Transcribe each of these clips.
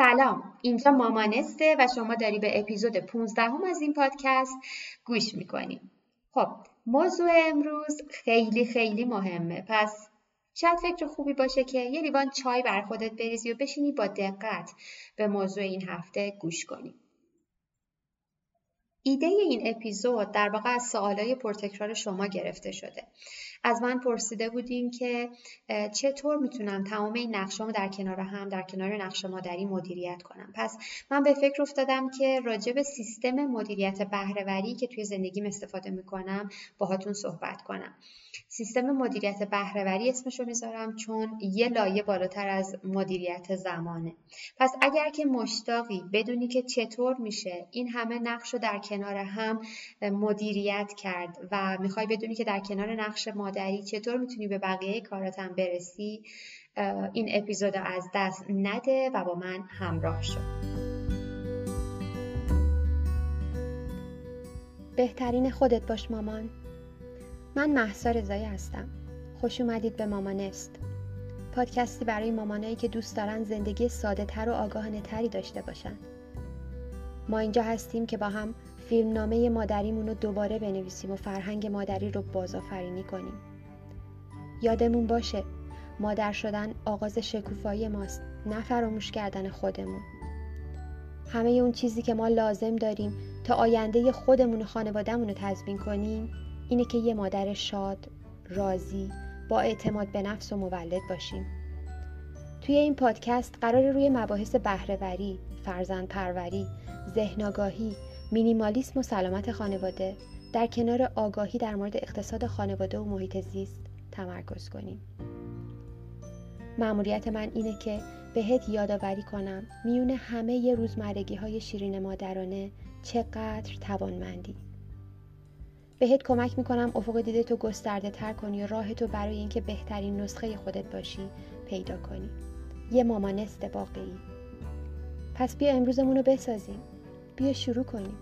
سلام. اینجا مامانسته و شما داری به اپیزود 15 هم از این پادکست گوش می‌کنی. خب موضوع امروز خیلی خیلی مهمه. پس شاید فکر خوبی باشه که یه لیوان چای بر خودت بریزی و بشینی با دقت به موضوع این هفته گوش کنی. ایده این اپیزود در واقع از سوالای پرتکرار شما گرفته شده. از من پرسیده بودین که چطور می‌تونم تمام این نقشامو در کنار هم در کنار نقش مادری مدیریت کنم؟ پس من به فکر افتادم که راجع به سیستم مدیریت بهرهوری که توی زندگیم استفاده می‌کنم باهاتون صحبت کنم. سیستم مدیریت بهرهوری اسمشو می‌ذارم چون یه لایه بالاتر از مدیریت زمانه. پس اگر که مشتاقی بدونی که چطور میشه این همه نقش رو در کنار هم مدیریت کرد و می‌خوای بدونی که در کنار نقش مادری چطور می‌تونی به بقیه کاراتم برسی این اپیزود از دست نده و با من همراه شد بهترین خودت باش مامان. من محسا رضایی هستم. خوش اومدید به مامانست پادکستی برای مامانایی که دوست دارن زندگی ساده تر و آگاهانه تری داشته باشن. ما اینجا هستیم که با هم فیلمنامه مادریمون رو دوباره بنویسیم و فرهنگ مادری رو بازآفرینی کنیم یادمون باشه مادر شدن آغاز شکوفایی ماست نه فراموش کردن خودمون همه اون چیزی که ما لازم داریم تا آینده خودمون و خانوادهمون رو تضمین کنیم اینه که یه مادر شاد، راضی، با اعتماد به نفس و مولد باشیم. توی این پادکست قرار روی مباحث بهرهوری، فرزند پروری، ذهن آگاهی، مینیمالیسم و سلامت خانواده در کنار آگاهی در مورد اقتصاد خانواده و محیط زیست تمرکز کنیم. معمولیت من اینه که بهت یادآوری کنم میون همه ی روزمرگی های شیرین مادرانه چقدر توانمندی. بهت کمک می‌کنم افق دیده تو گسترده تر کنی و راه تو برای اینکه بهترین نسخه خودت باشی پیدا کنی. یه مامانست واقعی. پس بیا امروزمون رو بسازیم. بیا شروع کنیم.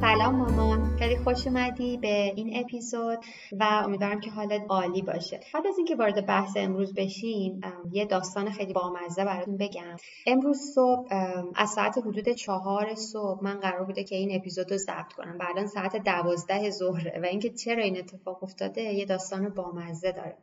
سلام مامان خیلی خوش اومدی به این اپیزود و امیدوارم که حالت عالی باشه. قبل از اینکه وارد بحث امروز بشیم یه داستان خیلی بامزه براتون بگم. امروز صبح از ساعت حدود چهار صبح من قرار بوده که این اپیزود رو ضبط کنم. الان ساعت دوازده ظهره و اینکه چرا این اتفاق افتاده یه داستان بامزه داره.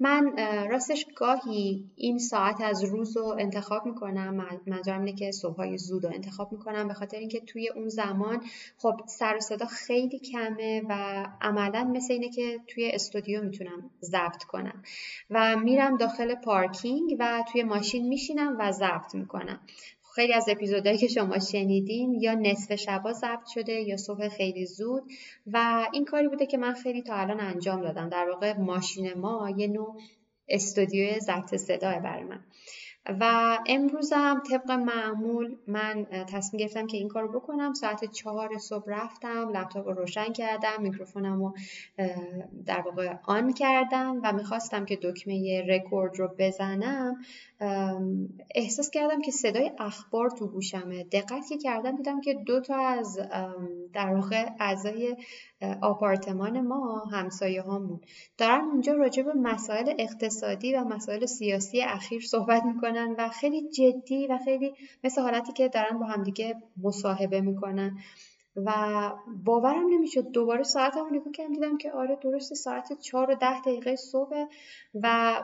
من راستش گاهی این ساعت از روز رو انتخاب می‌کنم. منظورم اینه که صبحهای زود رو انتخاب می‌کنم به خاطر اینکه توی اون زمان خب سر و صدا خیلی کمه و عملا مثل اینه که توی استودیو می‌تونم ضبط کنم. و میرم داخل پارکینگ و توی ماشین میشینم و ضبط می‌کنم. خیلی از اپیزودهایی که شما شنیدین یا نصف شبا ضبط شده یا صبح خیلی زود و این کاری بوده که من خیلی تا الان انجام دادم. در واقع ماشین ما یه نوع استودیوی ضبط صداه برای من. و امروزم طبق معمول من تصمیم گرفتم که این کار بکنم. ساعت چهار صبح رفتم لپتاپ رو روشن کردم میکروفونم رو در واقع آن کردم و می‌خواستم که دکمه رکورد رو بزنم. احساس کردم که صدای اخبار تو گوشمه. دقت که کردم دیدم که دو تا از در واقع اعضای آپارتمان ما همسایه هامون. دارن اونجا راجع به مسائل اقتصادی و مسائل سیاسی اخیر صحبت می‌کنن و خیلی جدی و خیلی مثل حالتی که دارن با همدیگه مصاحبه می‌کنن. و باورم نمی‌شد. دوباره ساعتمو نگاه کردم دیدم که آره درست ساعت چهار و ده دقیقه صبح و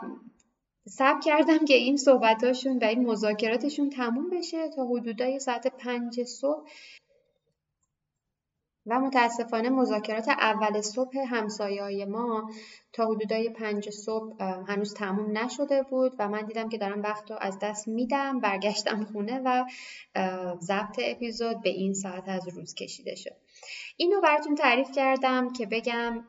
سب کردم که این صحبتاشون و این مذاکراتشون تموم بشه تا حدودای ساعت پنج صبح. و متاسفانه مذاکرات اول صبح همسایه های ما تا حدودای پنج صبح هنوز تموم نشده بود و من دیدم که دارم وقت رو از دست میدم برگشتم خونه و ضبط اپیزود به این ساعت از روز کشیده شد. اینو براتون تعریف کردم که بگم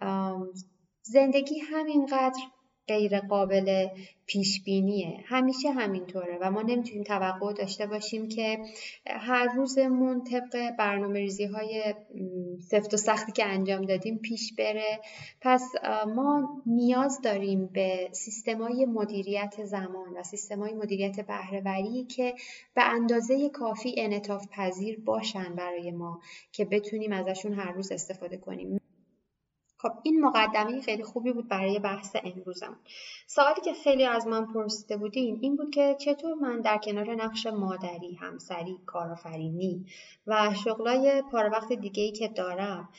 زندگی همینقدر غیر قابل پیش بینیه همیشه همینطوره و ما نمی‌تونیم توقع داشته باشیم که هر روزمون طبق برنامه ریزی های سفت و سختی که انجام دادیم پیش بره. پس ما نیاز داریم به سیستمای مدیریت زمان و سیستمای مدیریت بهرهوری که به اندازه کافی انعطاف پذیر باشن برای ما که بتونیم ازشون هر روز استفاده کنیم. خب این مقدمه خیلی خوبی بود برای بحث امروزم سوالی که خیلی از من پرسیده بودین این بود که چطور من در کنار نقش مادری، همسری، کارآفرینی و شغلای پار وقت دیگه ای که دارم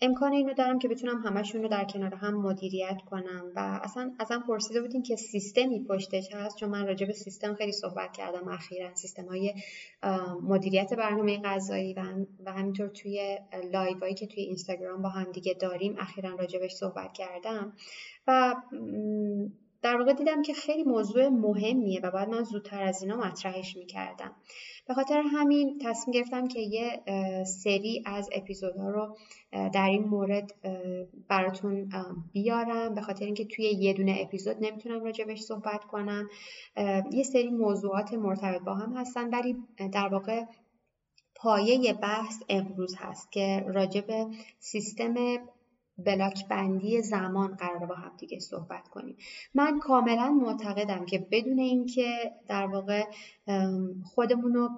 امکان اینو دارم که بتونم همشون رو در کنار هم مدیریت کنم و اصلا ازم پرسیده بودین که سیستمی پشتش هست؟ چون من راجع به سیستم خیلی صحبت کردم اخیرا. سیستم های مدیریت برنامه غذایی و, و همینطور توی لایوایی که توی اینستاگرام با هم دیگه داریم اخیرا راجبش صحبت کردم. و در واقع دیدم که خیلی موضوع مهمیه و باید من زودتر از اینا مطرحش می‌کردم. به خاطر همین تصمیم گرفتم که یه سری از اپیزودها رو در این مورد براتون بیارم. به خاطر اینکه توی یه دونه اپیزود نمی‌تونم راجبش صحبت کنم. یه سری موضوعات مرتبط با هم هستن ولی در واقع پایه بحث امروز هست که راجب سیستم بلاک بندی زمان قرار با هم دیگه صحبت کنیم. من کاملا معتقدم که بدون اینکه در واقع خودمون رو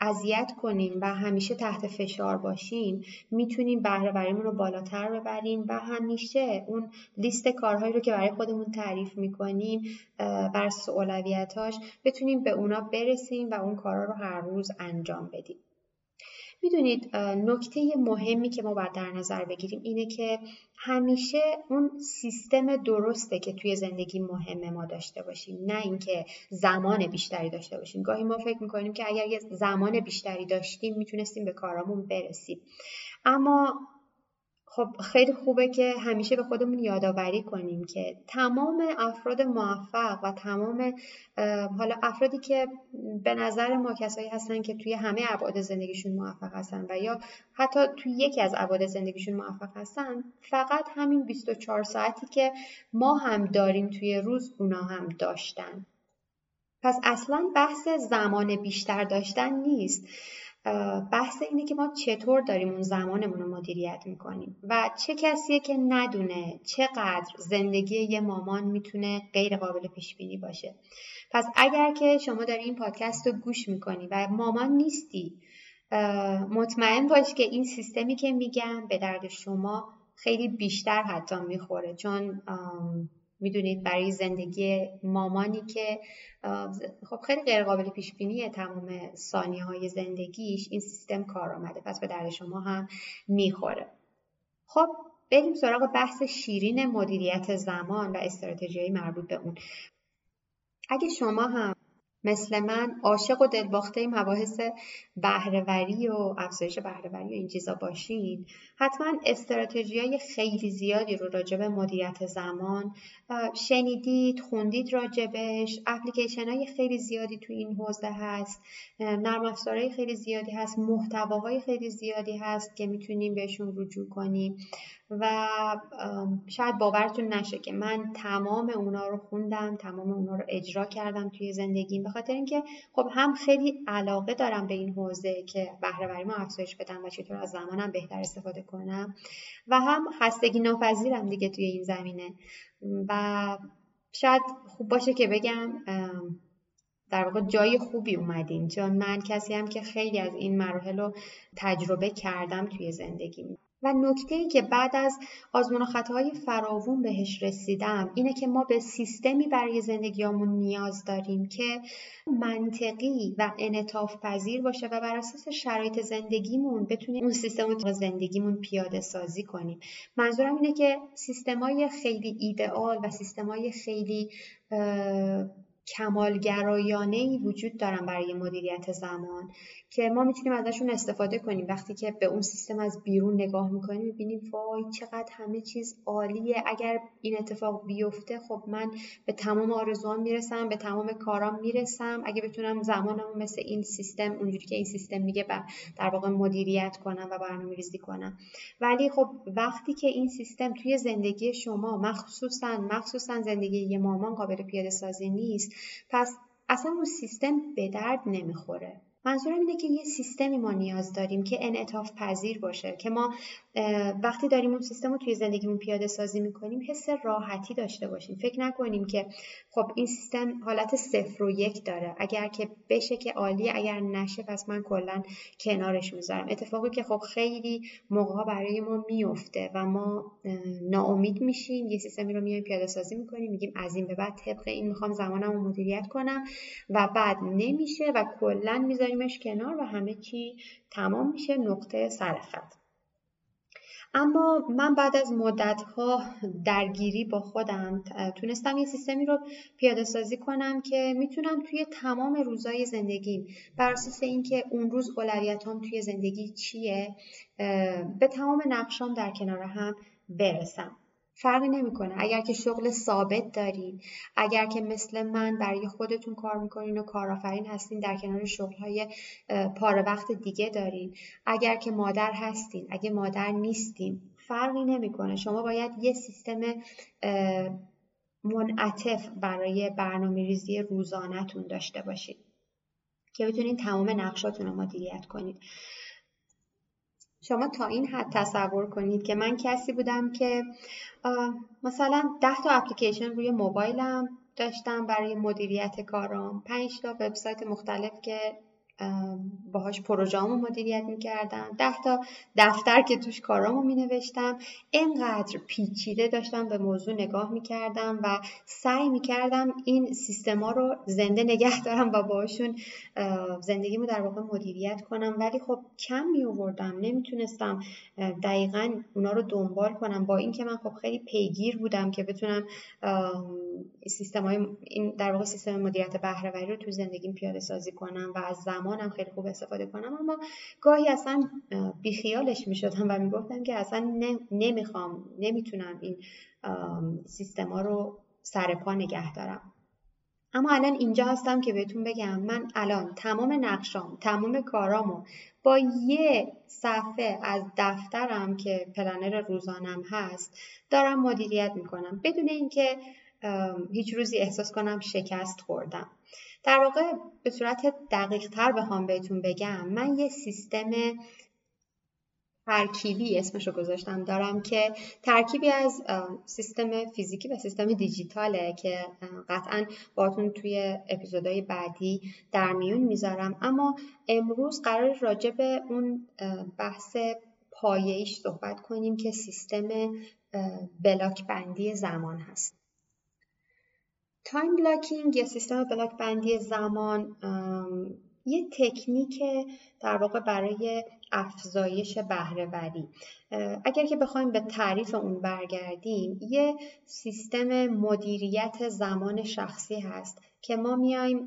اذیت کنیم و همیشه تحت فشار باشیم می‌تونیم بهره رو بالاتر ببریم و همیشه اون لیست کارهایی رو که برای خودمون تعریف می‌کنیم بر اولویتاش بتونیم به اونا برسیم و اون کارها رو هر روز انجام بدیم. می‌دونید نکته مهمی که ما باید در نظر بگیریم اینه که همیشه اون سیستم درسته که توی زندگی مهمه ما داشته باشیم نه اینکه زمان بیشتری داشته باشیم. گاهی ما فکر می‌کنیم که اگر یه زمان بیشتری داشتیم می‌تونستیم به کارامون برسیم. اما خب خیلی خوبه که همیشه به خودمون یادآوری کنیم که تمام افراد موفق و تمام حالا افرادی که به نظر ما کسایی هستن که توی همه ابعاد زندگیشون موفق هستن و یا حتی توی یکی از ابعاد زندگیشون موفق هستن فقط همین 24 ساعتی که ما هم داریم توی روز اونا هم داشتن. پس اصلا بحث زمان بیشتر داشتن نیست. بحث اینه که ما چطور داریم اون زمانمون رو مدیریت می‌کنیم و چه کسیه که ندونه چقدر زندگی یه مامان می‌تونه غیر قابل پیش بینی باشه. پس اگر که شما داری این پادکست رو گوش می‌کنی و مامان نیستی مطمئن باش که این سیستمی که میگم به درد شما خیلی بیشتر حتی می‌خوره. چون می‌دونید برای زندگی مامانی که خب خیلی غیر قابل پیش بینیه تمام ثانیه های زندگیش این سیستم کار آمده پس به درد شما هم می‌خوره. خب بریم سراغ بحث شیرین مدیریت زمان و استراتژی مربوط به اون. اگه شما هم مثل من عاشق و دلباخته مباحث بهرهوری و افزایش بهرهوری و این چیزا باشین. حتما استراتژی های خیلی زیادی رو راجع به مدیریت زمان شنیدید خوندید راجبش. اپلیکیشن های خیلی زیادی تو این حوزه هست. نرم افزارهای خیلی زیادی هست. محتواهای خیلی زیادی هست که می‌تونیم بهشون رجوع کنیم. و شاید باورتون نشه که من تمام اونا رو خوندم تمام اونا رو اجرا کردم توی زندگیم. به خاطر اینکه خب هم خیلی علاقه دارم به این حوزه که بهره ما افزایش بدم و چطور از زمانم بهتر استفاده کنم و هم خستگی ناپذیرم دیگه توی این زمینه. و شاید خوب باشه که بگم در واقع جای خوبی اومدین چون من کسی هم که خیلی از این مراحل رو تجربه کردم توی زندگیم و نکته ای که بعد از آزمون و خطاهای فراوون بهش رسیدم اینه که ما به سیستمی برای زندگیامون نیاز داریم که منطقی و انعطاف پذیر باشه و بر اساس شرایط زندگیمون بتونیم اون سیستم رو زندگیمون پیاده سازی کنیم. منظورم اینه که سیستمای خیلی ایدئال و سیستمای خیلی کمالگرایانه ای وجود دارن برای مدیریت زمان که ما می‌تونیم ازشون استفاده کنیم. وقتی که به اون سیستم از بیرون نگاه می‌کنیم می‌بینیم وای چقدر همه چیز عالیه. اگر این اتفاق بیفته خب من به تمام آرزوان می‌رسم به تمام کارام می‌رسم. اگه بتونم زمانم مثل این سیستم اونجوری که این سیستم میگه در واقع مدیریت کنم و برنامه ریزی کنم. ولی خب وقتی که این سیستم توی زندگی شما مخصوصا مخصوصا زندگی یه مامان قابل پیاده سازی نیست پس اصلا اون سیستم به درد نمی‌خوره. منظورم اینه که یه سیستمی ما نیاز داریم که انعطاف پذیر باشه که ما وقتی داریم اون سیستم رو توی زندگیمون پیاده سازی می‌کنیم حس راحتی داشته باشیم. فکر نکنیم که خب این سیستم حالت صفر و یک داره. اگر که بشه که عالی اگر نشه پس من کلا کنارش می‌ذارم. اتفاقی که خب خیلی موقع برای ما میفته و ما ناامید میشیم یه سیستمی رو میایم پیاده سازی می‌کنیم میگیم از این به بعد طبق این می‌خوام زمانم رو مدیریت کنم و بعد نمیشه و کلا میذاریمش کنار و همه چی تمام میشه. نقطه سرخط اما من بعد از مدتها درگیری با خودم تونستم یه سیستمی رو پیاده سازی کنم که می‌تونم توی تمام روزای زندگیم بر اساس اینکه اون روز اولویتام توی زندگی چیه به تمام نقشام در کنار هم برسم. فرقی نمی‌کنه. اگر که شغل ثابت دارین اگر که مثل من برای خودتون کار می‌کنین و کارآفرین هستین در کنار شغلهای پاره وقت دیگه دارین. اگر که مادر هستین اگه مادر نیستین فرقی نمی‌کنه. شما باید یه سیستم منعطف برای برنامه ریزی روزانهتون داشته باشید که بتونین تمام نقشاتون رو مدیریت کنید شما تا این حد تصور کنید که من کسی بودم که مثلا ده تا اپلیکیشن روی موبایلم داشتم برای مدیریت کارام. پنج تا وبسایت مختلف که باهاش پروژامو مدیریت می‌کردم. ده تا دفتر که توش کارامو مینوشتم. اینقدر پیچیده داشتم به موضوع نگاه می‌کردم و سعی می‌کردم این سیستما رو زنده نگه دارم و باشون زندگیمو در واقع مدیریت کنم. ولی خب کم میووردم نمی‌تونستم دقیقا اونا رو دنبال کنم. با اینکه من خب خیلی پیگیر بودم که بتونم سیستم های این در واقع سیستم مدیریت بهرهوری رو تو زندگیم پیاده سازی کنم و از زمانم خیلی خوب استفاده کنم. اما گاهی اصلا بیخیالش می‌شدم و می‌گفتم که اصلا نمی‌خوام نمی‌تونم این سیستما رو سر پا نگه دارم. اما الان اینجا هستم که بهتون بگم من الان تمام نقشام تمام کارامو با یه صفحه از دفترم که پلنر روزانم هست دارم مدیریت می‌کنم. بدون اینکه هیچ روزی احساس کنم شکست خوردم. در واقع به صورت دقیق تر بخوام بهتون بگم من یه سیستم ترکیبی اسمشو گذاشتم. دارم که ترکیبی از سیستم فیزیکی و سیستم دیجیتاله که قطعا باتون توی اپیزودهای بعدی در میون می‌ذارم. اما امروز قرار راجع به اون بحث پایه‌ایش صحبت کنیم که سیستم بلاک بندی زمان هست. time blocking یا سیستم block بندی زمان یه تکنیک در واقع برای افزایش بهره‌وری. اگر که بخوایم به تعریف اون برگردیم یه سیستم مدیریت زمان شخصی هست که ما میایم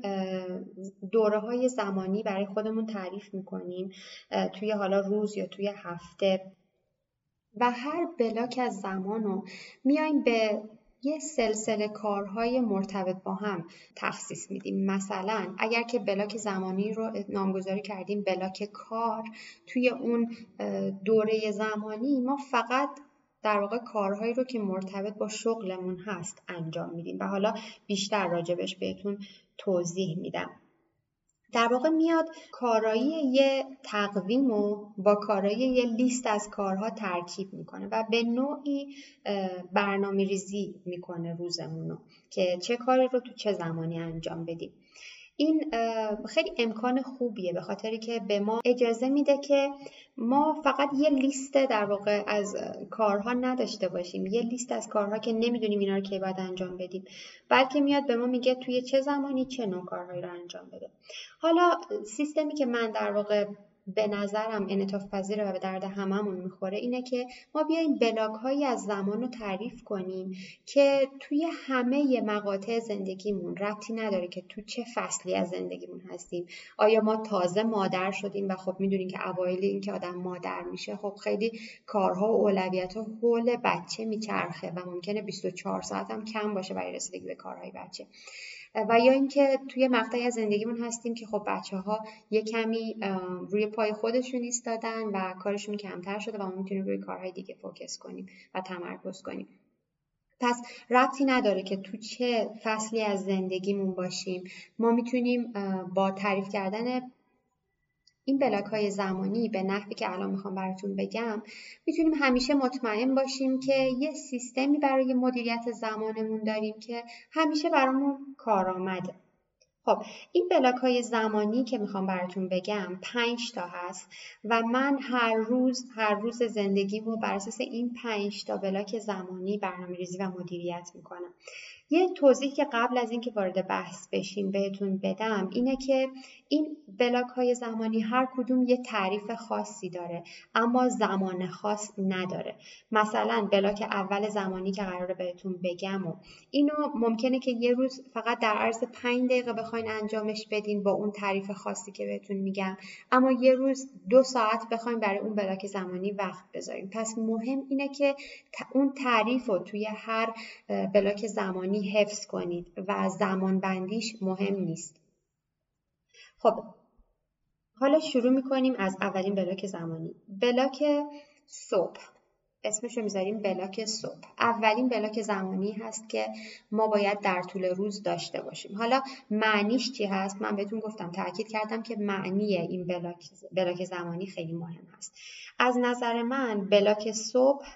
دوره های زمانی برای خودمون تعریف می‌کنیم توی حالا روز یا توی هفته. و هر block از زمان میایم به یه سلسله کارهای مرتبط با هم تخصیص میدیم. مثلا اگر که بلاک زمانی رو نامگذاری کردیم بلاک کار توی اون دوره زمانی ما فقط در واقع کارهایی رو که مرتبط با شغلمون هست انجام میدیم. و حالا بیشتر راجبش بهتون توضیح میدم. در واقع میاد کارایی یه تقویم و با کارایی یه لیست از کارها ترکیب می‌کنه و به نوعی برنامه ریزی می‌کنه روزمونو که چه کاری رو تو چه زمانی انجام بدیم. این خیلی امکان خوبیه به خاطری که به ما اجازه میده که ما فقط یه لیست در واقع از کارها نداشته باشیم. یه لیست از کارها که نمی‌دونیم اینا رو کی باید انجام بدیم. بلکه میاد به ما میگه توی چه زمانی چه نوع کارهایی رو انجام بده. حالا سیستمی که من در واقع به نظرم انعطاف پذیره و به درد هممون می‌خوره اینه که ما بیایم بلاک هایی از زمان رو تعریف کنیم که توی همه مقاطع زندگیمون ربطی نداره که تو چه فصلی از زندگیمون هستیم. آیا ما تازه مادر شدیم و خب می‌دونیم که اوایل این که آدم مادر میشه خب خیلی کارها و اولویت ها حول بچه میچرخه و ممکنه 24 ساعت هم کم باشه برای رسیدگی به کارهای بچه. و یا اینکه توی مقطعی از زندگیمون هستیم که خب بچه ها یه کمی روی پای خودشون ایستادن و کارشون کمتر شده و ما می‌تونیم روی کارهای دیگه فوکس کنیم و تمرکز کنیم. پس ربطی نداره که تو چه فصلی از زندگیمون باشیم. ما می‌تونیم با تعریف کردن این بلاک های زمانی به نحوی که الان می‌خوام براتون بگم می‌تونیم همیشه مطمئن باشیم که یه سیستمی برای مدیریت زمانمون داریم که همیشه برامون کارآمده. خب این بلاک های زمانی که می‌خوام براتون بگم پنج تا هست و من هر روز هر روز زندگیمو بر اساس این پنج تا بلاک زمانی برنامه ریزی و مدیریت می‌کنم. یه توضیح که قبل از اینکه وارد بحث بشیم بهتون بدم اینه که این بلاک های زمانی هر کدوم یه تعریف خاصی داره اما زمان خاص نداره. مثلا بلاک اول زمانی که قراره بهتون بگم و اینو ممکنه که یه روز فقط در عرض پنج دقیقه بخواین انجامش بدین با اون تعریف خاصی که بهتون میگم اما یه روز دو ساعت بخواین برای اون بلاک زمانی وقت بذاریم پس مهم اینه که اون تعریف رو توی هر بلاک زمانی حفظ کنید و زمان بندیش مهم نیست. خب حالا شروع می‌کنیم از اولین بلاک زمانی. بلاک صبح. اسمش رو می‌ذاریم بلاک صبح. اولین بلاک زمانی هست که ما باید در طول روز داشته باشیم. حالا معنیش چی هست؟ من بهتون گفتم تاکید کردم که معنی این بلاک, بلاک زمانی خیلی مهم هست. از نظر من بلاک صبح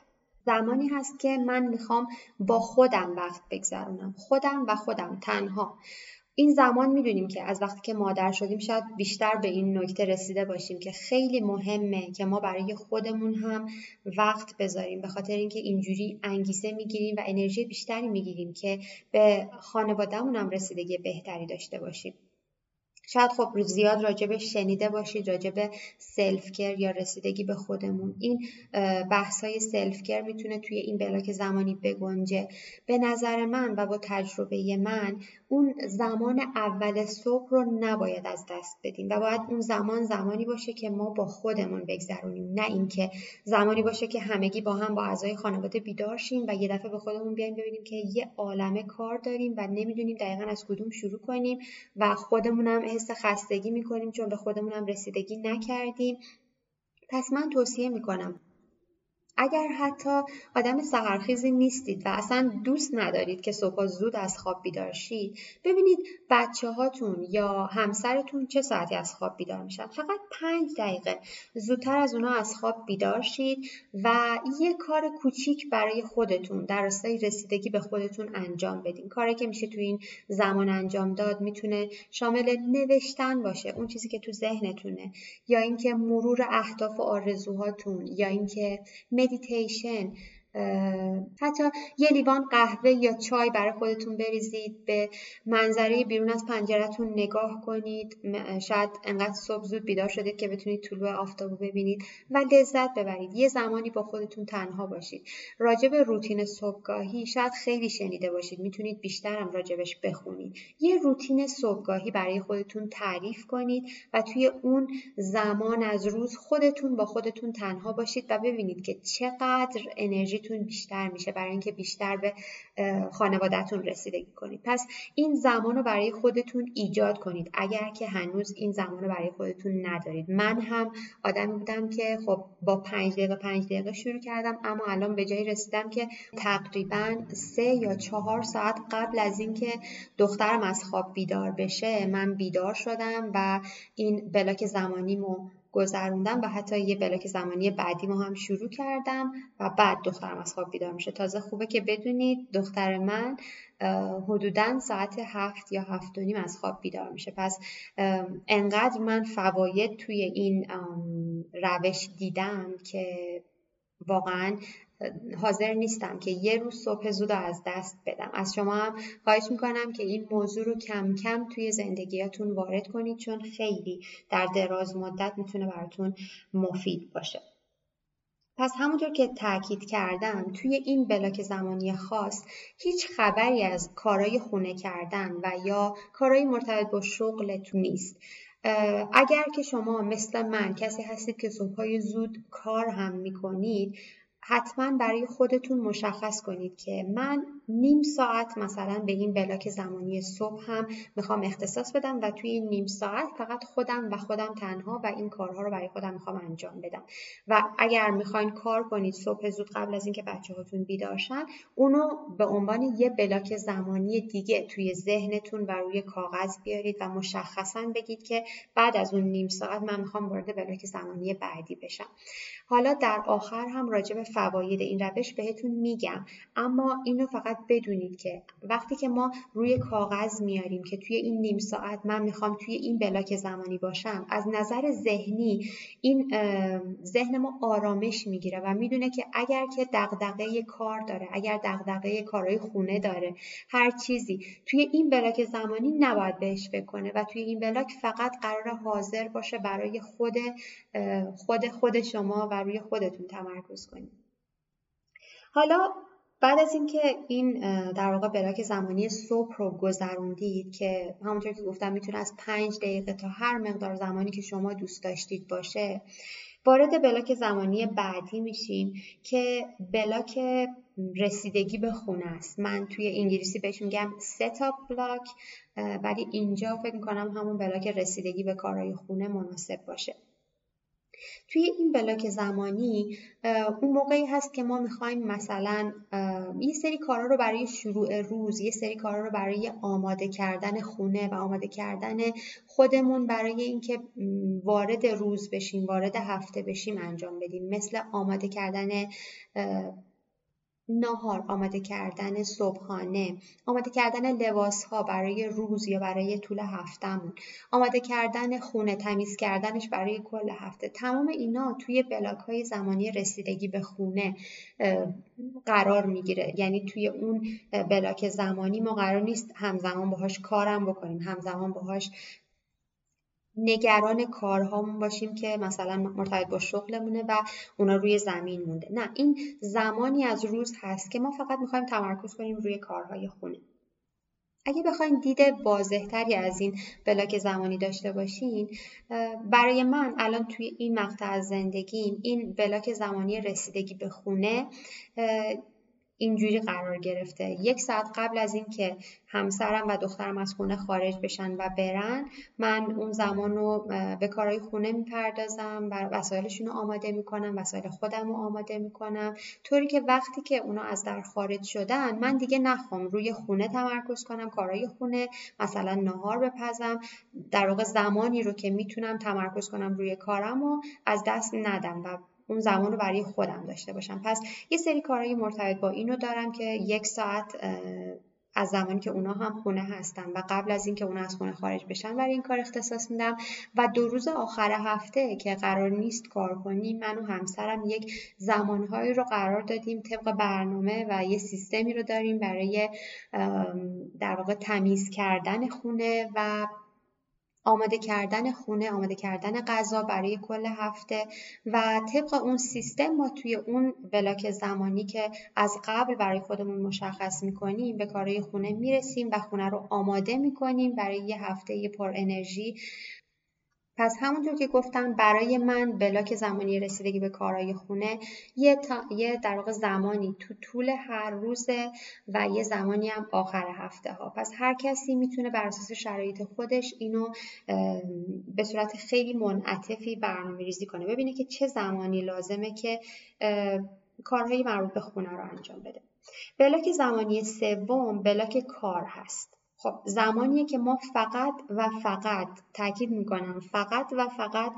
زمانی هست که من می‌خوام با خودم وقت بگذرونم. خودم و خودم تنها. این زمان می‌دونیم که از وقتی که مادر شدیم شاید بیشتر به این نکته رسیده باشیم که خیلی مهمه که ما برای خودمون هم وقت بذاریم. به خاطر اینکه اینجوری انگیزه می‌گیریم و انرژی بیشتری می‌گیریم که به خانوادهمون هم رسیدگی بهتری داشته باشیم. شاید خب زیاد راجبش شنیده باشید راجب self care یا رسیدگی به خودمون. این بحث های self care می‌تونه توی این block زمانی بگنجه. به نظر من و با تجربه من اون زمان اول صبح رو نباید از دست بدیم و باید اون زمان زمانی باشه که ما با خودمون بگذرونیم. نه اینکه زمانی باشه که همگی با هم با اعضای خانواده بیدار شیم و یه دفعه به خودمون بیایم ببینیم که یه عالمه کار داریم و نمی‌دونیم دقیقا از کدوم شروع کنیم و خودمونم حس خستگی می‌کنیم چون به خودمونم رسیدگی نکردیم. پس من توصیه می‌کنم اگر حتی آدم سهرخیزی نیستید و اصلا دوست ندارید که صبح زود از خواب بیدار شید ببینید بچه هاتون یا همسرتون چه ساعتی از خواب بیدار میشن. فقط پنج دقیقه زودتر از اونا از خواب بیدار شید و یه کار کوچیک برای خودتون در راستای رسیدگی به خودتون انجام بدین. کاری که میشه تو این زمان انجام داد می‌تونه شامل نوشتن باشه اون چیزی که تو ذهنتونه یا اینکه مرور اهداف و آرزوهاتون یا اینکه meditation. حتی یه لیوان قهوه یا چای برای خودتون بریزید به منظره بیرون از پنجرتون نگاه کنید. شاید انقدر صبح زود بیدار شدید که بتونید طلوع آفتاب رو ببینید و لذت ببرید. یه زمانی با خودتون تنها باشید. راجب روتین صبحگاهی شاید خیلی شنیده باشید. می‌تونید بیشترم راجبش بخونید. یه روتین صبحگاهی برای خودتون تعریف کنید و توی اون زمان از روز خودتون با خودتون تنها باشید و ببینید که چقدر انرژی بیشتر میشه برای اینکه بیشتر به خانوادهتون رسیدگی کنید. پس این زمان رو برای خودتون ایجاد کنید. اگر که هنوز این زمان رو برای خودتون ندارید. من هم آدمی بودم که خب با پنج دقیقه پنج دقیقه شروع کردم اما الان به جایی رسیدم که تقریبا سه یا چهار ساعت قبل از اینکه دخترم از خواب بیدار بشه من بیدار شدم و این بلاک زمانیمو گذروندم و حتی یه بلاک زمانی بعدی ما هم شروع کردم و بعد دخترم از خواب بیدار میشه تازه خوبه که بدونید دختر من حدودا ساعت هفت یا هفت و نیم از خواب بیدار میشه. پس انقدر من فواید توی این روش دیدم که واقعا حاضر نیستم که یه روز صبح زود از دست بدم. از شما هم خواهش می‌کنم که این موضوع رو کم کم توی زندگیاتون وارد کنید چون خیلی در دراز مدت می‌تونه براتون مفید باشه. پس همونطور که تاکید کردم توی این بلاک زمانی خاص هیچ خبری از کارای خونه کردن و یا کارهای مرتبط با شغلتون نیست. اگر که شما مثل من کسی هستید که صبحهای زود کار هم می‌کنید حتما برای خودتون مشخص کنید که من نیم ساعت مثلا به این بلاک زمانی صبح هم می‌خوام اختصاص بدم و توی این نیم ساعت فقط خودم و خودم تنها و این کارها رو برای خودم می‌خوام انجام بدم. و اگر می‌خواین کار کنید صبح زود قبل از اینکه بچه هاتون بیدار اونو به عنوان یه بلاک زمانی دیگه توی ذهنتون و روی کاغذ بیارید و مشخصا بگید که بعد از اون نیم ساعت من می‌خوام وارد بلاک زمانی بعدی بشم. حالا در آخر هم راجع به فواید این روش بهتون میگم. اما اینو فقط بدونید که وقتی که ما روی کاغذ میاریم که توی این نیم ساعت من می‌خوام توی این بلاک زمانی باشم از نظر ذهنی این ذهن ما آرامش می‌گیره و می‌دونه که اگر که دغدغه کار داره اگر دغدغه کارهای خونه داره هر چیزی توی این بلاک زمانی نباید بهش فکر کنه و توی این بلاک فقط قرار حاضر باشه برای خود خود خود شما و روی خودتون تمرکز کنید. حالا بعد از اینکه این در واقع بلاک زمانی صبح رو گذروندید که همونطور که گفتم می‌تونه از پنج دقیقه تا هر مقدار زمانی که شما دوست داشتید باشه وارد block زمانی بعدی میشیم که block رسیدگی به خونه است. من توی انگلیسی بهش میگم setup block ولی اینجا فکر می‌کنم همون block رسیدگی به کارهای خونه مناسب باشه. توی این block زمانی اون موقعی هست که ما می‌خوایم مثلا یه سری کارا رو برای شروع روز یه سری کارا رو برای آماده کردن خونه و آماده کردن خودمون برای اینکه وارد روز بشیم وارد هفته بشیم انجام بدیم. مثل آماده کردن ناهار آماده کردن صبحانه. آماده کردن لباس ها برای روز یا برای طول هفتهمون. آماده کردن خونه تمیز کردنش برای کل هفته. تمام اینا توی بلاک های زمانی رسیدگی به خونه قرار می‌گیره. یعنی توی اون بلاک زمانی ما قرار نیست همزمان باهاش کارم بکنیم. همزمان باهاش نگران کارهامون باشیم که مثلا مرتبط با شغلمونه و اونا روی زمین مونده. نه این زمانی از روز هست که ما فقط می‌خوایم تمرکز کنیم روی کارهای خونه. اگه بخواین دید واضحتری از این بلاک زمانی داشته باشین برای من الان توی این مقطع از زندگیم این بلاک زمانی رسیدگی به خونه اینجوری قرار گرفته. یک ساعت قبل از اینکه همسرم و دخترم از خونه خارج بشن و برن من اون زمان رو به کارهای خونه می‌پردازم و وسایلشون رو آماده می‌کنم وسایل خودم رو آماده می‌کنم. طوری که وقتی که اونا از در خارج شدن من دیگه نخوام روی خونه تمرکز کنم کارهای خونه مثلا نهار بپزم. در واقع زمانی رو که می‌تونم تمرکز کنم روی کارم و از دست ندم و اون زمان رو برای خودم داشته باشم. پس یه سری کارهای مرتبط با اینو دارم که یک ساعت از زمانی که اونا هم خونه هستن و قبل از اینکه اونا از خونه خارج بشن برای این کار اختصاص میدم و دو روز آخر هفته که قرار نیست کار کنیم من و همسرم یک زمانهایی رو قرار دادیم طبق برنامه و یه سیستمی رو داریم برای در واقع تمیز کردن خونه و آماده کردن خونه آماده کردن غذا برای کل هفته و طبق اون سیستم ما توی اون بلاک زمانی که از قبل برای خودمون مشخص می‌کنیم به کارهای خونه می‌رسیم و خونه رو آماده می‌کنیم برای یه هفته پر انرژی پس همونطور که گفتم برای من بلاک زمانی رسیدگی به کارهای خونه یه, یه در واقع زمانی تو طول هر روزه و یه زمانی هم آخر هفته ها پس هر کسی می‌تونه بر اساس شرایط خودش اینو به صورت خیلی منعطفی برنامه ریزی کنه. ببینه که چه زمانی لازمه که کارهای مربوط به خونه رو انجام بده. بلاک زمانی سوم بلاک کار هست. خب زمانیه که ما فقط و فقط تاکید می‌کنم فقط و فقط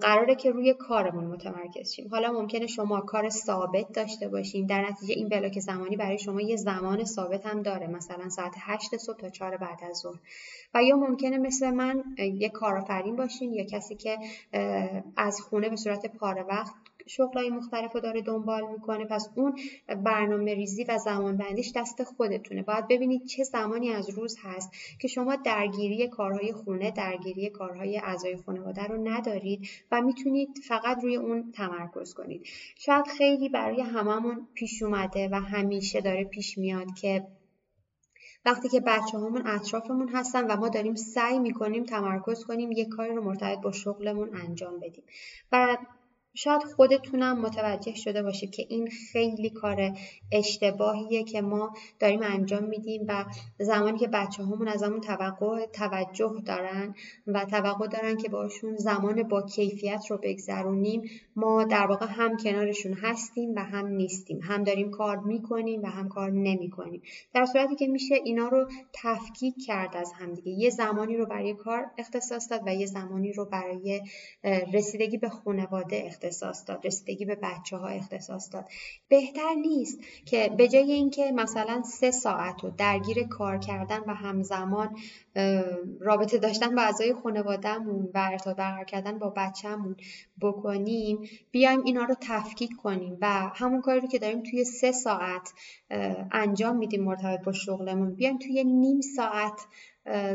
قراره که روی کارمون متمرکز شیم. حالا ممکنه شما کار ثابت داشته باشین در نتیجه این بلاک زمانی برای شما یه زمان ثابت هم داره مثلا ساعت 8 صبح تا 4 بعد از ظهر. و یا ممکنه مثل من یه کارآفرین باشین یا کسی که از خونه به صورت پاره وقت شغلای مختلف رو داره دنبال می‌کنه. پس اون برنامه ریزی و زمان بندیش دست خودتونه. باید ببینید چه زمانی از روز هست که شما درگیری کارهای خونه درگیری کارهای اعضای خانواده رو ندارید و می‌تونید فقط روی اون تمرکز کنید. شاید خیلی برای هممون پیش اومده و همیشه داره پیش میاد که وقتی که بچه همون اطرافمون هستن و ما داریم سعی می‌کنیم تمرکز کنیم یه کاری رو مرتبط با شغلمون انجام بدیم. و شاید خودتونم متوجه شده باشید که این خیلی کار اشتباهیه که ما داریم انجام میدیم و زمانی که بچه همون از همون توقع توجه دارن و توقع دارن که باشون زمان با کیفیت رو بگذرونیم ما در واقع هم کنارشون هستیم و هم نیستیم. هم داریم کار می‌کنیم و هم کار نمی‌کنیم. در صورتی که میشه اینا رو تفکیک کرد از همدیگه یه زمانی رو برای کار اختصاص داد و یه زمانی رو برای رسیدگی به خانواده اختصاص داد رسیدگی به بچه ها اختصاص داد. بهتر نیست که به جای اینکه مثلا سه ساعت رو درگیر کار کردن و همزمان رابطه داشتن با اعضای خانوادهمون و ارتباط برقرار کردن با بچهمون بکنیم بیایم اینا رو تفکیک کنیم و همون کاری رو که داریم توی سه ساعت انجام میدیم مرتبط با شغلمون. بیایم توی نیم ساعت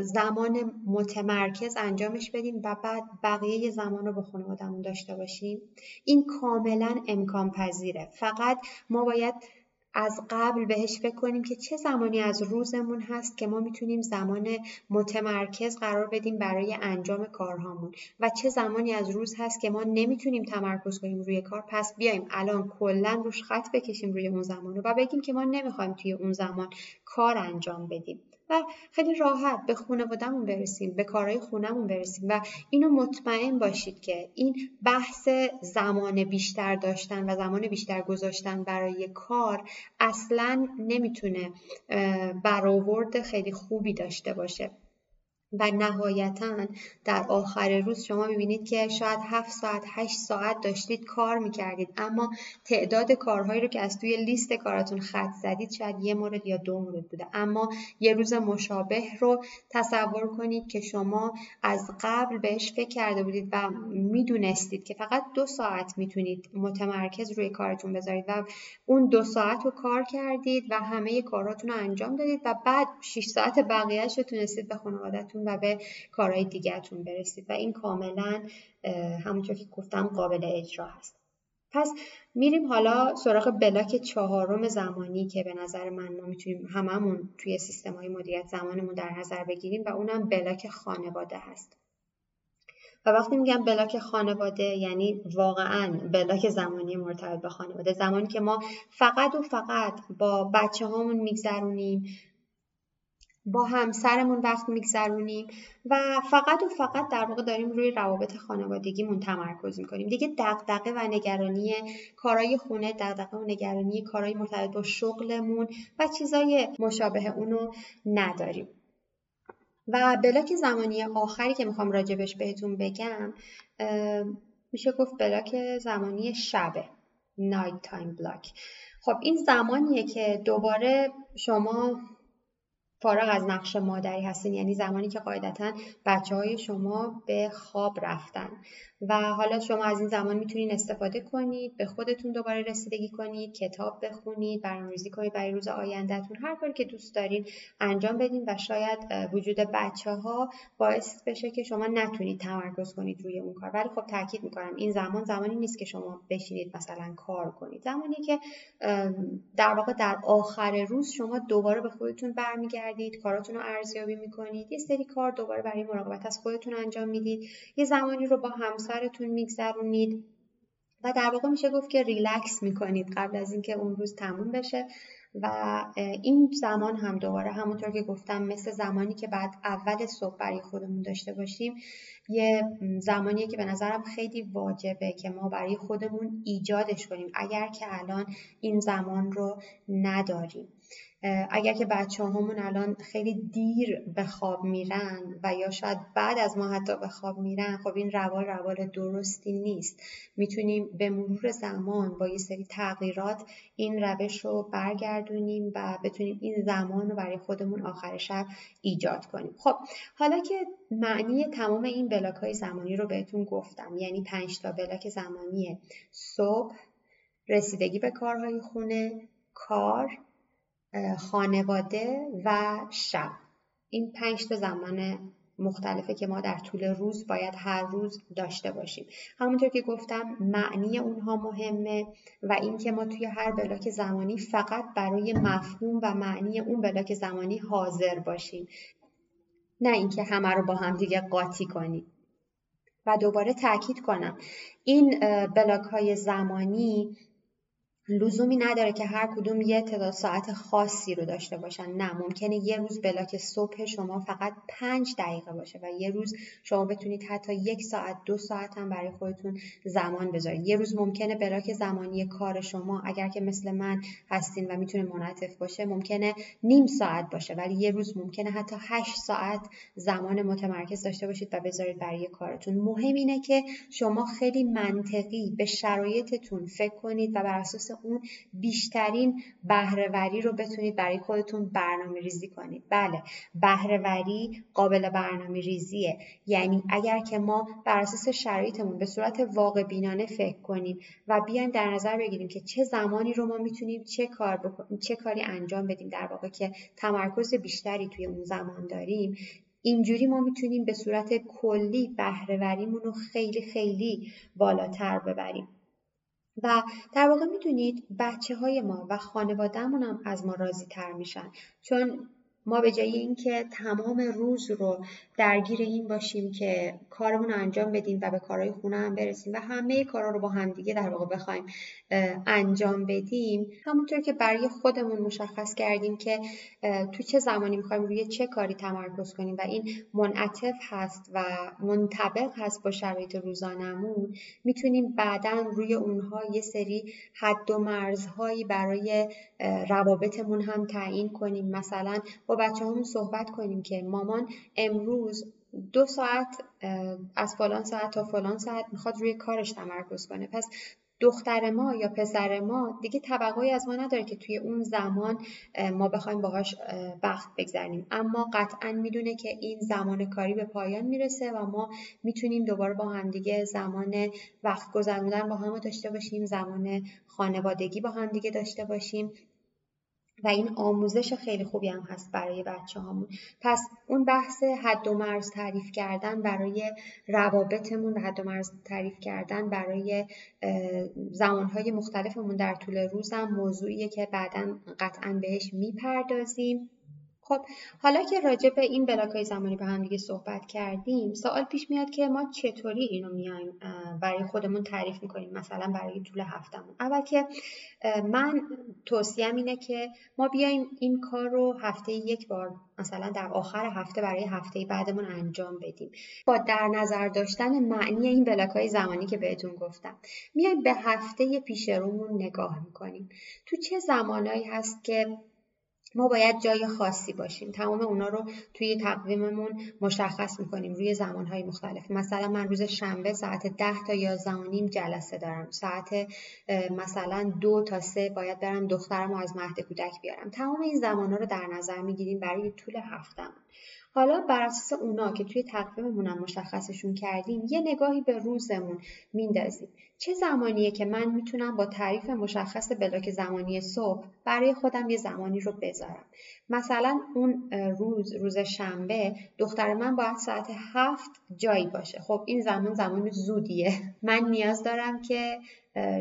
زمان متمرکز انجامش بدیم و بعد بقیه زمان رو به خانوادهمون داشته باشیم. این کاملا امکان پذیره. فقط ما باید از قبل بهش فکر کنیم که چه زمانی از روزمون هست که ما می‌تونیم زمان متمرکز قرار بدیم برای انجام کارهامون و چه زمانی از روز هست که ما نمی‌تونیم تمرکز کنیم روی کار. پس بیایم الان کلا روش خط بکشیم روی اون زمان و بگیم که ما نمی‌خوایم توی اون زمان کار انجام بدیم. و خیلی راحت به خانوادهمون برسیم به کارهای خونهمون برسیم و اینو مطمئن باشید که این بحث زمان بیشتر داشتن و زمان بیشتر گذاشتن برای کار اصلا نمی‌تونه برآورد خیلی خوبی داشته باشه. و نهایتا در آخر روز شما می‌بینید که شاید 7 ساعت 8 ساعت داشتید کار می‌کردید. اما تعداد کارهایی رو که از توی لیست کاراتون خط زدید شاید یه مورد یا دو مورد بوده. اما یه روز مشابه رو تصور کنید که شما از قبل بهش فکر کرده بودید و می‌دونستید که فقط دو ساعت می‌تونید متمرکز روی کارتون بذارید و اون دو ساعت رو کار کردید و همه کاراتون رو انجام دادید و بعد 6 ساعت بقیهش رو تونستید به خانوادتون و به کارهای دیگرتون برسید و این کاملا همونطور که گفتم قابل اجرا هست. پس میریم حالا سراغ بلاک چهارم زمانی که به نظر من ما می‌تونیم هممون توی سیستم های مدیریت زمانمون در نظر بگیریم و اونم بلاک خانواده هست. و وقتی میگم بلاک خانواده یعنی واقعا بلاک زمانی مرتبط به خانواده. زمانی که ما فقط و فقط با بچه هامون میگذرونیم با همسرمون وقت میگذرونیم و فقط و فقط در واقع داریم روی روابط خانوادگیمون تمرکز می‌کنیم. دیگه دغدغه و نگرانی کارهای خونه دغدغه و نگرانی کارهای مرتبط با شغلمون و چیزای مشابه اونو نداریم. و block زمانی آخری که می‌خوام راجبش بهتون بگم میشه گفت block زمانی شبه night time block خب این زمانیه که دوباره شما فارغ از نقش مادری هستین یعنی زمانی که قاعدتا بچه های شما به خواب رفتن. و حالا شما از این زمان می‌تونید استفاده کنید به خودتون دوباره رسیدگی کنید کتاب بخونید برنامه‌ریزی کنید برای روز آیندهتون هر کاری که دوست دارین انجام بدین و شاید وجود بچه ها باعث بشه که شما نتونید تمرکز کنید روی اون کار. ولی خب تاکید می‌کنم این زمان زمانی نیست که شما بشینید مثلا کار کنید. زمانی که در واقع در آخر روز شما دوباره به خودتون برمیگردید کاراتون رو ارزیابی می‌کنید یه سری کار دوباره برای مراقبت از خودتون انجام می‌دید یه زمانی رو با هم همسرتون میگذرونید و در واقع میشه گفت که ریلکس می‌کنید قبل از اینکه اون روز تموم بشه و این زمان هم دوباره همونطور که گفتم مثل زمانی که بعد اول صبح برای خودمون داشته باشیم یه زمانیه که به نظرم خیلی واجبه که ما برای خودمون ایجادش کنیم اگر که الان این زمان رو نداریم. اگر که بچه همون الان خیلی دیر به خواب میرن و یا شاید بعد از ما حتی به خواب میرن خب این روال روال درستی نیست. می‌تونیم به مرور زمان با یه سری تغییرات این روش رو برگردونیم و بتونیم این زمان رو برای خودمون آخر شب ایجاد کنیم. خب حالا که معنی تمام این بلاک های زمانی رو بهتون گفتم یعنی پنج تا بلاک زمانی صبح رسیدگی به کارهای خونه کار خانواده و شب. این پنج تا زمان مختلفه که ما در طول روز باید هر روز داشته باشیم. همونطور که گفتم معنی اونها مهمه و اینکه ما توی هر بلاک زمانی فقط برای مفهوم و معنی اون بلاک زمانی حاضر باشیم. نه اینکه همه رو با هم دیگه قاطی کنیم. و دوباره تاکید کنم این بلاک های زمانی لزومی نداره که هر کدوم یه تعداد ساعت خاصی رو داشته باشن. نه ممکنه یه روز بلاک صبح شما فقط پنج دقیقه باشه و یه روز شما بتونید حتی یک ساعت دو ساعت هم برای خودتون زمان بذارید. یه روز ممکنه بلاک زمانی کار شما اگر که مثل من هستین و می‌تونه منعطف باشه ممکنه نیم ساعت باشه ولی یه روز ممکنه حتی هشت ساعت زمان متمرکز داشته باشید و بذارید برای کارتون. مهم اینه که شما خیلی منطقی به شرایطتون فکر کنید و بر اساس اون بیشترین بهرهوری رو بتونید برای خودتون برنامه ریزی کنید. بله بهرهوری قابل برنامه ریزیه یعنی اگر که ما بر اساس شرایطمون به صورت واقع بینانه فکر کنیم و بیایم در نظر بگیریم که چه زمانی رو ما می‌تونیم چه کار بکنیم چه کاری انجام بدیم در واقع که تمرکز بیشتری توی اون زمان داریم اینجوری ما می‌تونیم به صورت کلی بهرهوریمون رو خیلی خیلی بالاتر ببریم. و در واقع می‌دونید بچه های ما و خانوادهمون هم از ما راضی تر میشن. چون ما به جای اینکه تمام روز رو درگیر این باشیم که کارمون رو انجام بدیم و به کارهای خونه هم برسیم و همه کارا رو با همدیگه در واقع بخوایم انجام بدیم همونطور که برای خودمون مشخص کردیم که تو چه زمانی می‌خوایم روی چه کاری تمرکز کنیم و این منعطف هست و منطبق هست با شرایط روزانمون می‌تونیم بعدا روی اونها یه سری حد و مرزهایی برای روابطمون هم تعیین کنیم. مثلا بچه همون صحبت کنیم که مامان امروز دو ساعت از فلان ساعت تا فلان ساعت می‌خواد روی کارش تمرکز کنه. پس دختر ما یا پسر ما دیگه طبقایی از ما نداره که توی اون زمان ما بخوایم باهاش وقت بگذریم. اما قطعا می‌دونه که این زمان کاری به پایان می‌رسه و ما می‌تونیم دوباره با هم دیگه زمان وقت گذروندن با هم داشته باشیم زمان خانوادگی با هم دیگه داشته باشیم. و این آموزش خیلی خوبی هم هست برای بچه هامون پس اون بحث حد و مرز تعریف کردن برای روابطمون و حد و مرز تعریف کردن برای زمانهای مختلفمون در طول روزم موضوعیه که بعدا قطعا بهش می‌پردازیم. خب حالا که راجع به این بلاک های زمانی به هم دیگه صحبت کردیم سوال پیش میاد که ما چطوری اینو میایم برای خودمون تعریف می‌کنیم مثلا برای طول هفتمون اول که من توصیم اینه که ما بیایم این کار رو هفته یک بار مثلا در آخر هفته برای هفته بعدمون انجام بدیم. با در نظر داشتن معنی این بلاک های زمانی که بهتون گفتم. میایم به هفته پیش رومون نگاه می‌کنیم. تو چه زمانهایی هست که ما باید جای خاصی باشیم. تمام اونا رو توی تقویممون مشخص می‌کنیم روی زمانهای مختلف. مثلا من روز شنبه ساعت ده تا یازده و نیم جلسه دارم. ساعت مثلا دو تا سه باید برم دخترم رو از مهد کودک بیارم. تمام این زمان رو در نظر می‌گیریم برای طول هفتم حالا بر اساس اونا که توی تقویممون مشخصشون کردیم یه نگاهی به روزمون میندازیم. چه زمانیه که من می‌تونم با تعریف مشخص بلاک زمانی صبح برای خودم یه زمانی رو بذارم؟ مثلا اون روز روز شنبه دختر من باید ساعت هفت جایی باشه. خب این زمان زمان زودیه. من نیاز دارم که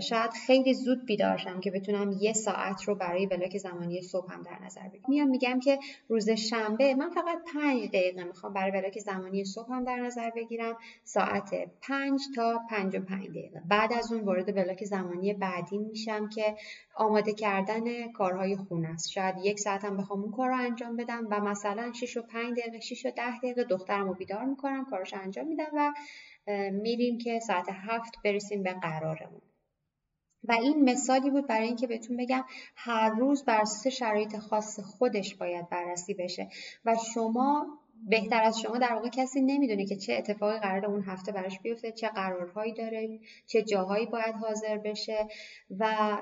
شاید خیلی زود بیدارشم که بتونم یه ساعت رو برای بلاک زمانی صبح هم در نظر بگیرم. میام میگم که روز شنبه من فقط پنج دقیقه می‌خوام برای بلاک زمانی صبح هم در نظر بگیرم. ساعت پنج تا پنج و پنج دقیقه. بعد از اون وارد بلاک زمانی بعدی میشم که آماده کردن کارهای خونه است. شاید یک ساعت هم بخوام اون کار رو انجام بدم و مثلا 6 و 5 دقیقه 6 و 10 دقیقه دخترم رو بیدار می‌کنم کارش انجام میدم و میریم که ساعت هفت برسیم به قرارمون. و این مثالی بود برای اینکه بهتون بگم هر روز بر اساس شرایط خاص خودش باید بررسی بشه. و شما بهتر از شما در واقع کسی نمی‌دونه که چه اتفاقی قرار اون هفته براش بیفته چه قرارهایی داره چه جاهایی باید حاضر بشه و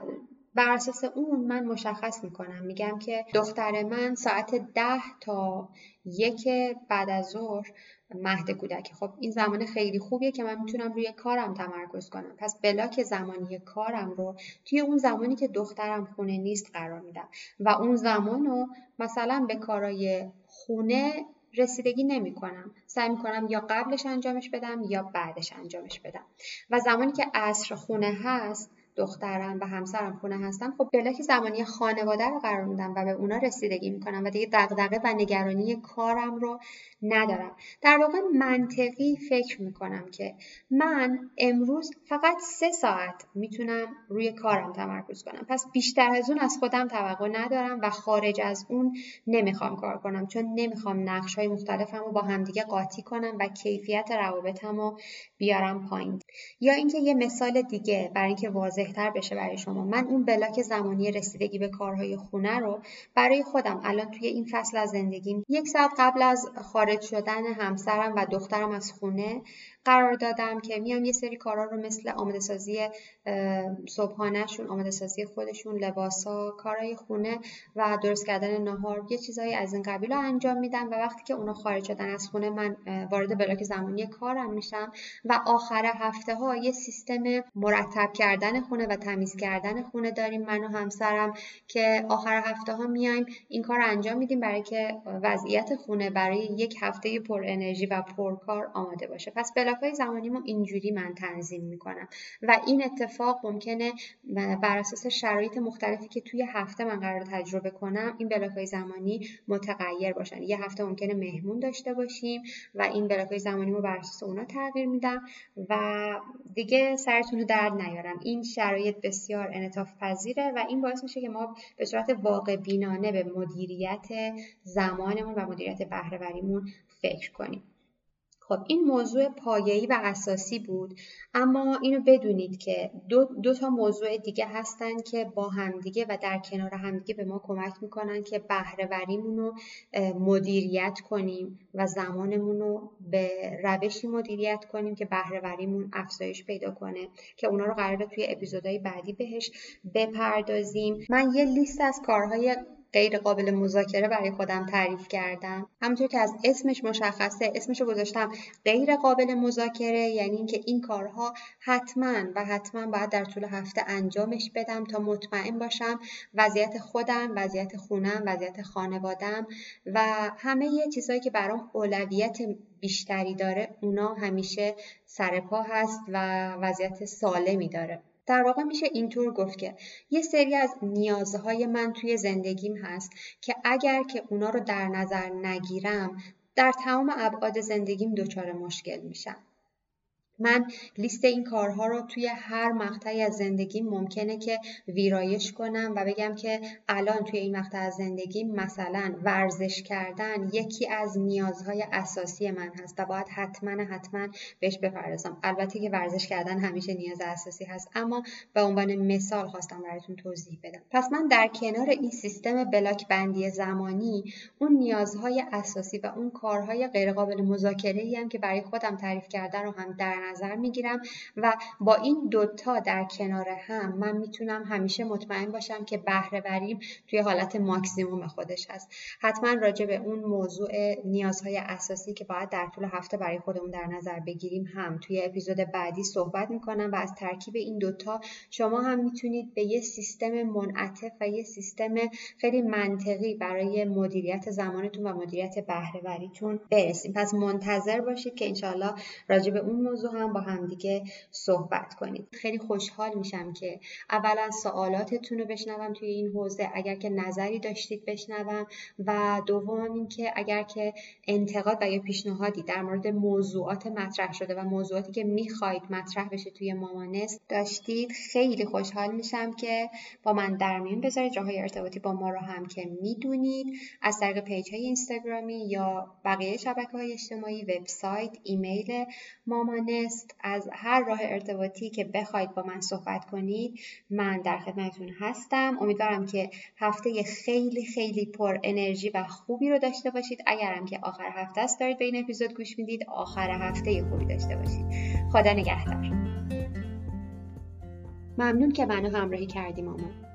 بر اساس اون من مشخص می‌کنم. میگم که دختر من ساعت ده تا یک بعد از ظهر مهد کودک خب این زمان خیلی خوبیه که من می‌تونم روی کارم تمرکز کنم. پس بلاک زمانی کارم رو توی اون زمانی که دخترم خونه نیست قرار میدم. و اون زمان رو مثلا به کارای خونه رسیدگی نمی کنم سعی می کنم یا قبلش انجامش بدم یا بعدش انجامش بدم. و زمانی که عصر خونه هست دخترم و همسرم خونه هستن خب بلاک زمانی خانواده رو قرار میدم و به اونا رسیدگی می‌کنم و دیگه دغدغه و نگرانی کارم رو ندارم. در واقع منطقی فکر می‌کنم که من امروز فقط سه ساعت می‌تونم روی کارم تمرکز کنم. پس بیشتر از اون از خودم توقع ندارم و خارج از اون نمی‌خوام کار کنم چون نمی‌خوام نقش های مختلفم رو با همدیگه قاطی کنم و کیفیت روابطم رو بیارم پایین. یا اینکه یه مثال دیگه برای اینکه واضحتر بشه برای شما. من اون بلاک زمانی رسیدگی به کارهای خونه رو برای خودم الان توی این فصل از زندگیم یک ساعت قبل از خارج شدن همسرم و دخترم از خونه قرار دادم که میام یه سری کارا رو مثل آماده سازی صبحانهشون آماده سازی خودشون لباسا کارهای خونه و درست کردن نهار یه چیزایی از این قبیل رو انجام میدم و وقتی که اونا خارج شدن از خونه من وارد بلاک زمانی کارم میشم و آخر هفته ها یه سیستم مرتب کردن خونه و تمیز کردن خونه داریم من و همسرم که آخر هفته ها میایم این کار رو انجام میدیم برای که وضعیت خونه برای یک هفته پر انرژی و پرکار آماده باشه. پس های زمانی ما اینجوری من تنظیم می‌کنم. و این اتفاق ممکنه بر اساس شرایط مختلفی که توی هفته من قرار تجربه کنم این های زمانی متغیر باشن. یه هفته ممکنه مهمون داشته باشیم و این های زمانی رو بر اساس اونا تغییر میدم و دیگه سرتون رو درد نیارم. این شرایط بسیار انعطاف پذیره و این باعث میشه که ما به صورت واقع بینانه به مدیریت زمانمون و مدیریت بهرهوریمون فکر کنیم. خب این موضوع پایه‌ای و اساسی بود اما اینو بدونید که دو, دو تا موضوع دیگه هستن که با همدیگه و در کنار همدیگه به ما کمک می‌کنن که بهرهوریمون رو مدیریت کنیم و زمانمون رو به روشی مدیریت کنیم که بهرهوریمون افزایش پیدا کنه که اونا رو قراره توی اپیزودهای بعدی بهش بپردازیم. من یه لیست از کارهای غیر قابل مذاکره برای خودم تعریف کردم. همونطور که از اسمش مشخصه اسمش رو گذاشتم غیر قابل مذاکره یعنی اینکه این کارها حتما و حتما باید در طول هفته انجامش بدم تا مطمئن باشم وضعیت خودم وضعیت خونم وضعیت خانوادم و همه یه چیزهایی که برام اولویت بیشتری داره اونا همیشه سرپا هست و وضعیت سالمی داره. در واقع میشه اینطور گفت که یه سری از نیازهای من توی زندگیم هست که اگر که اونا رو در نظر نگیرم در تمام ابعاد زندگیم دچار مشکل میشم. من لیست این کارها رو توی هر مقطعی از زندگی ممکنه که ویرایش کنم و بگم که الان توی این مقطع از زندگی مثلا ورزش کردن یکی از نیازهای اساسی من هست و باید حتما حتما بهش بپردازم. البته که ورزش کردن همیشه نیاز اساسی هست اما به عنوان مثال خواستم براتون توضیح بدم. پس من در کنار این سیستم بلاک بندی زمانی اون نیازهای اساسی و اون کارهای غیرقابل مذاکره هم که برای خودم تعریف کردن رو هم در نظر می‌گیرم و با این دوتا در کنار هم من می‌تونم همیشه مطمئن باشم که بهره وریم توی حالت ماکسیموم خودش هست. حتما راجع به اون موضوع نیازهای اساسی که باید در طول هفته برای خودمون در نظر بگیریم هم توی اپیزود بعدی صحبت می‌کنم و از ترکیب این دوتا شما هم می‌تونید به یه سیستم منعطف و یه سیستم خیلی منطقی برای مدیریت زمانتون و مدیریت بهره وریتون برسیم. پس منتظر باشید که انشاءالله راجع به اون موضوع هم با همدیگه صحبت کنید. خیلی خوشحال میشم که اولا سوالاتتون رو بشنوم توی این حوزه اگر که نظری داشتید بشنوم و دوم اینکه اگر که انتقاد و یا پیشنهادی در مورد موضوعات مطرح شده و موضوعاتی که می‌خواید مطرح بشه توی مامانست داشتید خیلی خوشحال میشم که با من در میون بذارید. جاهای ارتباطی با ما رو هم که می‌دونید. از طریق پیج های اینستاگرامی یا بقیه شبکه های اجتماعی وبسایت ایمیل مامانست از هر راه ارتباطی که بخواید با من صحبت کنید من در خدمتتون هستم. امیدوارم که هفته خیلی خیلی پر انرژی و خوبی رو داشته باشید. اگرم که آخر هفته است دارید به این اپیزود گوش می‌دید آخر هفته خوبی داشته باشید. خدا نگهدار. ممنون که منو همراهی کردی مامان